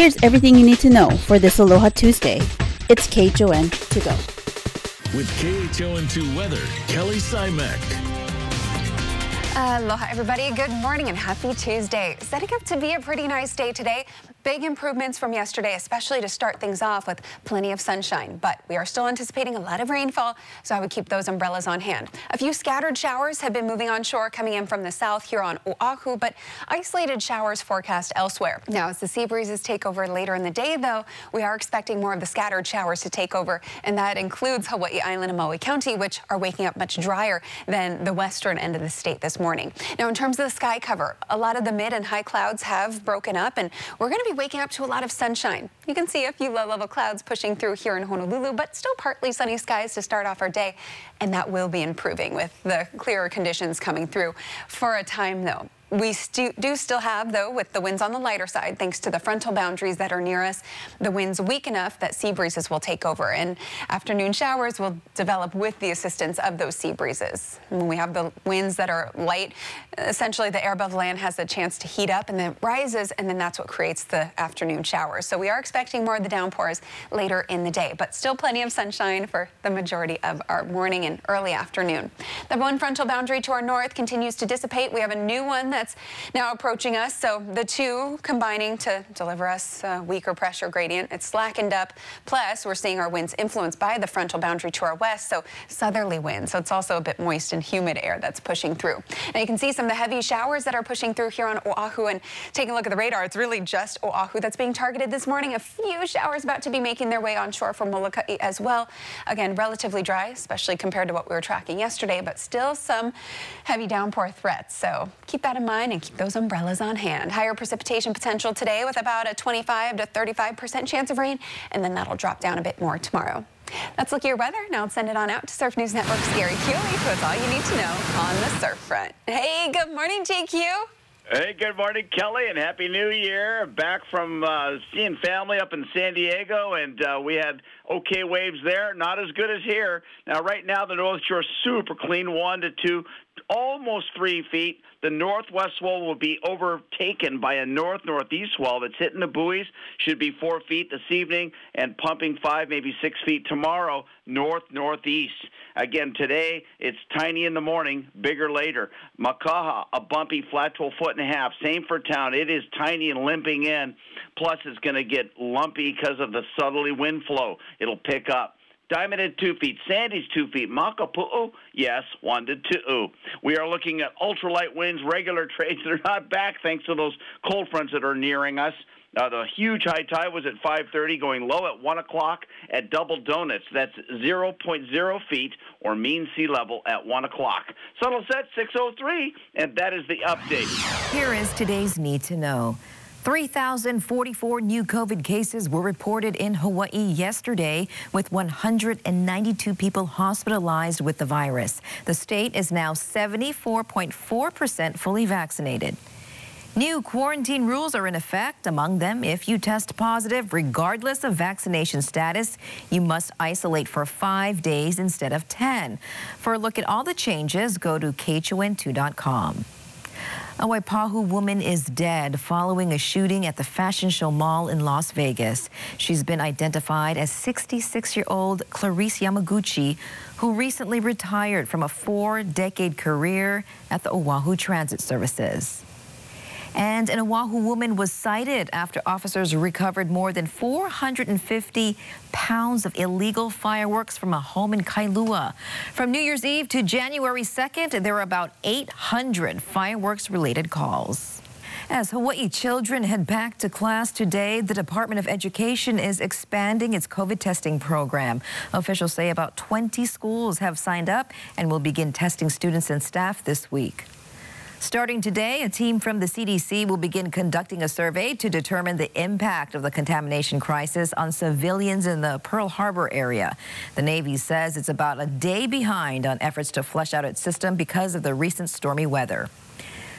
Here's everything you need to know for this Aloha Tuesday. It's KHON to go. With KHON2 Weather, Kelly Simek. Aloha, everybody. Good morning and happy Tuesday. Setting up to be a pretty nice day today. Big improvements from yesterday, especially to start things off with plenty of sunshine. But we are still anticipating a lot of rainfall, so I would keep those umbrellas on hand. A few scattered showers have been moving on shore, coming in from the south here on Oahu, but isolated showers forecast elsewhere. Now, as the sea breezes take over later in the day, though, we are expecting more of the scattered showers to take over, and that includes Hawaii Island and Maui County, which are waking up much drier than the western end of the state this morning. Now, in terms of the sky cover, a lot of the mid and high clouds have broken up, and we're going to be waking up to a lot of sunshine. You can see a few low-level clouds pushing through here in Honolulu, but still partly sunny skies to start off our day, and that will be improving with the clearer conditions coming through for a time, though. We stu do still have, though, with the winds on the lighter side, thanks to the frontal boundaries that are near us, the winds weak enough that sea breezes will take over. And afternoon showers will develop with the assistance of those sea breezes. when we have the winds that are light, essentially the air above land has a chance to heat up and then rises, and then that's what creates the afternoon showers. So we are expecting more of the downpours later in the day, but still plenty of sunshine for the majority of our morning and early afternoon. The one frontal boundary to our north continues to dissipate. We have a new one that that's now approaching us. So the two combining to deliver us a weaker pressure gradient. It's slackened up. Plus, we're seeing our winds influenced by the frontal boundary to our west. So southerly winds. So it's also a bit moist and humid air that's pushing through. Now you can see some of the heavy showers that are pushing through here on Oahu. And taking a look at the radar, it's really just Oahu that's being targeted this morning. A few showers about to be making their way onshore from Molokai as well. Again, relatively dry, especially compared to what we were tracking yesterday, but still some heavy downpour threats. So keep that in mind mind and keep those umbrellas on hand. Higher precipitation potential today with about a 25 to 35% chance of rain, and then that'll drop down a bit more tomorrow. That's look at your weather. Now let's send it on out to Surf News Network's Gary who has all you need to know on the surf front. Hey, good morning, JQ. Hey, good morning, Kelly, and Happy New Year. Back from uh, seeing family up in San Diego, and uh, we had okay waves there. Not as good as here. Now, right now, the North Shore super clean, one to two, almost three feet. The northwest swell will be overtaken by a north northeast swell that's hitting the buoys. Should be four feet this evening and pumping five, maybe six feet tomorrow, north northeast. Again, today it's tiny in the morning, bigger later. Makaha, a bumpy flat to a foot and a half. Same for town. It is tiny and limping in. Plus, it's going to get lumpy because of the southerly wind flow. It'll pick up. Diamond at two feet. Sandy's two feet. Makapu'u, yes, one to two. We are looking at ultralight winds, regular trades. They're not back thanks to those cold fronts that are nearing us. Uh, the huge high tide was at 5:30, going low at 1 o'clock at Double Donuts. That's 0.0 feet or mean sea level at 1 o'clock. Subtle set 6:03, and that is the update. Here is today's need to know. 3,044 new COVID cases were reported in Hawaii yesterday, with 192 people hospitalized with the virus. The state is now 74.4% fully vaccinated. New quarantine rules are in effect. Among them, if you test positive, regardless of vaccination status, you must isolate for five days instead of 10. For a look at all the changes, go to KHON2.com. A Waipahu woman is dead following a shooting at the Fashion Show Mall in Las Vegas. She's been identified as 66-year-old Clarice Yamaguchi, who recently retired from a four-decade career at the Oahu Transit Services. And an Oahu woman was cited after officers recovered more than 450 pounds of illegal fireworks from a home in Kailua. From New Year's Eve to January 2nd, there were about 800 fireworks-related calls. As Hawaii children head back to class today, the Department of Education is expanding its COVID testing program. Officials say about 20 schools have signed up and will begin testing students and staff this week. Starting today, a team from the CDC will begin conducting a survey to determine the impact of the contamination crisis on civilians in the Pearl Harbor area. The Navy says it's about a day behind on efforts to flush out its system because of the recent stormy weather.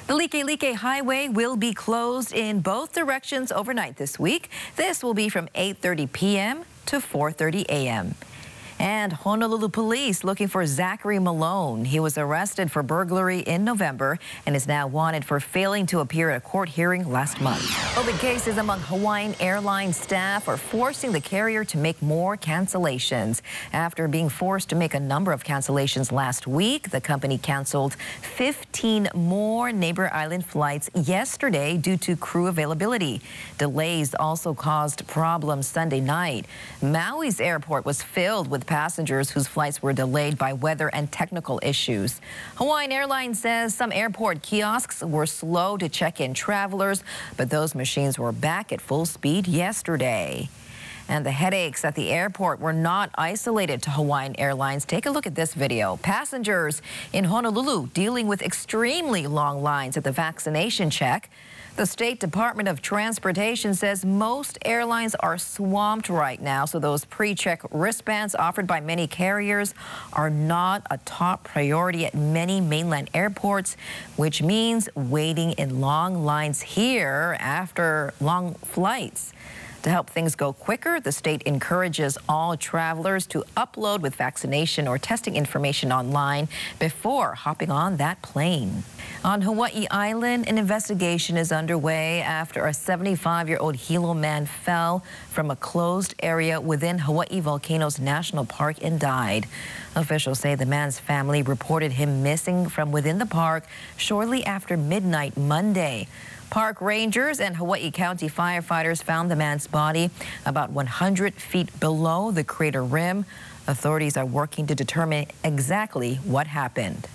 The Likelike Highway will be closed in both directions overnight this week. This will be from 8.30 p.m. to 4.30 a.m. And Honolulu police looking for Zachary Malone. He was arrested for burglary in November and is now wanted for failing to appear at a court hearing last month. COVID cases among Hawaiian Airlines staff are forcing the carrier to make more cancellations. After being forced to make a number of cancellations last week, the company canceled 15 more neighbor island flights yesterday due to crew availability. Delays also caused problems Sunday night. Maui's airport was filled with passengers whose flights were delayed by weather and technical issues. Hawaiian Airlines says some airport kiosks were slow to check in travelers, but those machines were back at full speed yesterday. And the headaches at the airport were not isolated to Hawaiian Airlines. Take a look at this video. Passengers in Honolulu dealing with extremely long lines at the vaccination check. The State Department of Transportation says most airlines are swamped right now, so those pre-check wristbands offered by many carriers are not a top priority at many mainland airports, which means waiting in long lines here after long flights. To help things go quicker, the state encourages all travelers to upload with vaccination or testing information online before hopping on that plane. On Hawaii Island, an investigation is underway after a 75-year-old Hilo man fell from a closed area within Hawaii Volcanoes National Park and died. Officials say the man's family reported him missing from within the park shortly after midnight Monday. Park rangers and Hawaii County firefighters found the man's body about 100 feet below the crater rim. Authorities are working to determine exactly what happened.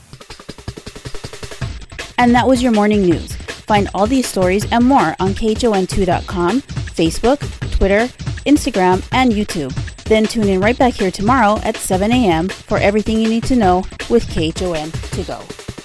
And that was your morning news. Find all these stories and more on KHON2.com, Facebook, Twitter, Instagram, and YouTube. Then tune in right back here tomorrow at 7 a.m. for everything you need to know with KHON to go.